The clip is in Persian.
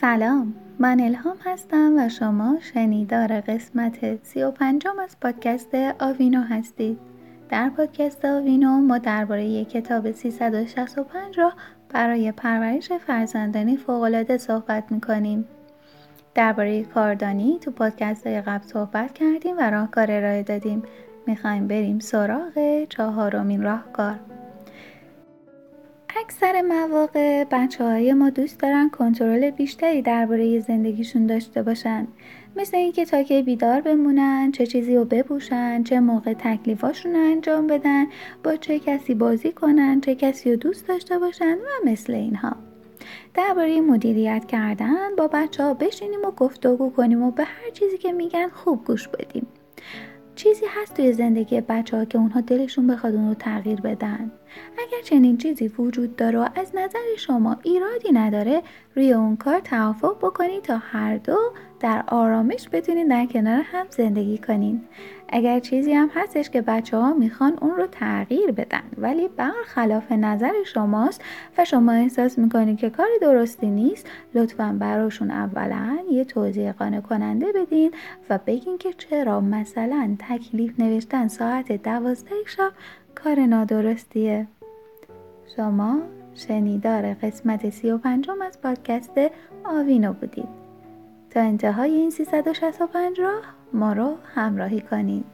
سلام من الهام هستم و شما شنیدار قسمت سی و پنجم از پادکست آوینو هستید. در پادکست آوینو ما درباره کتاب 365 را برای پرورش فرزندانی فوقالعاده صحبت می‌کنیم. درباره کاردانی تو پادکست های قبل صحبت کردیم و راهکار ارائه دادیم. می‌خوایم بریم سراغ چهارمین راهکار. اکثر مواقع بچه های ما دوست دارن کنترل بیشتری درباره زندگیشون داشته باشن. مثل اینکه تا که بیدار بمونن چه چیزی رو بپوشن چه موقع تکلیفاشون رو انجام بدن با چه کسی بازی کنن چه کسی رو دوست داشته باشن و مثل اینها. درباره مدیریت کردن با بچه ها بشینیم و گفتگو کنیم و به هر چیزی که میگن خوب گوش بدیم. چیزی هست توی زندگی بچه ها که اونها دلشون بخواد اون رو تغییر بدن. اگر چنین چیزی وجود داره و از نظر شما ایرادی نداره روی اون کار توافق بکنید تا هر دو در آرامش بتونین در کنار هم زندگی کنین. اگر چیزی هم هستش که بچه ها می‌خوان اون رو تغییر بدن. ولی برخلاف نظر شماست و شما احساس می‌کنید که کار درستی نیست لطفا براشون اولا یه توضیح قانع کننده بدین و بگین که چرا مثلا تکلیف نوشتن ساعت دوازده شب کار نادرستیه. شما شنیدار قسمت سی و پنجم از پادکست آوینو بودید. تا انتهای این 365 راه ما رو همراهی کنید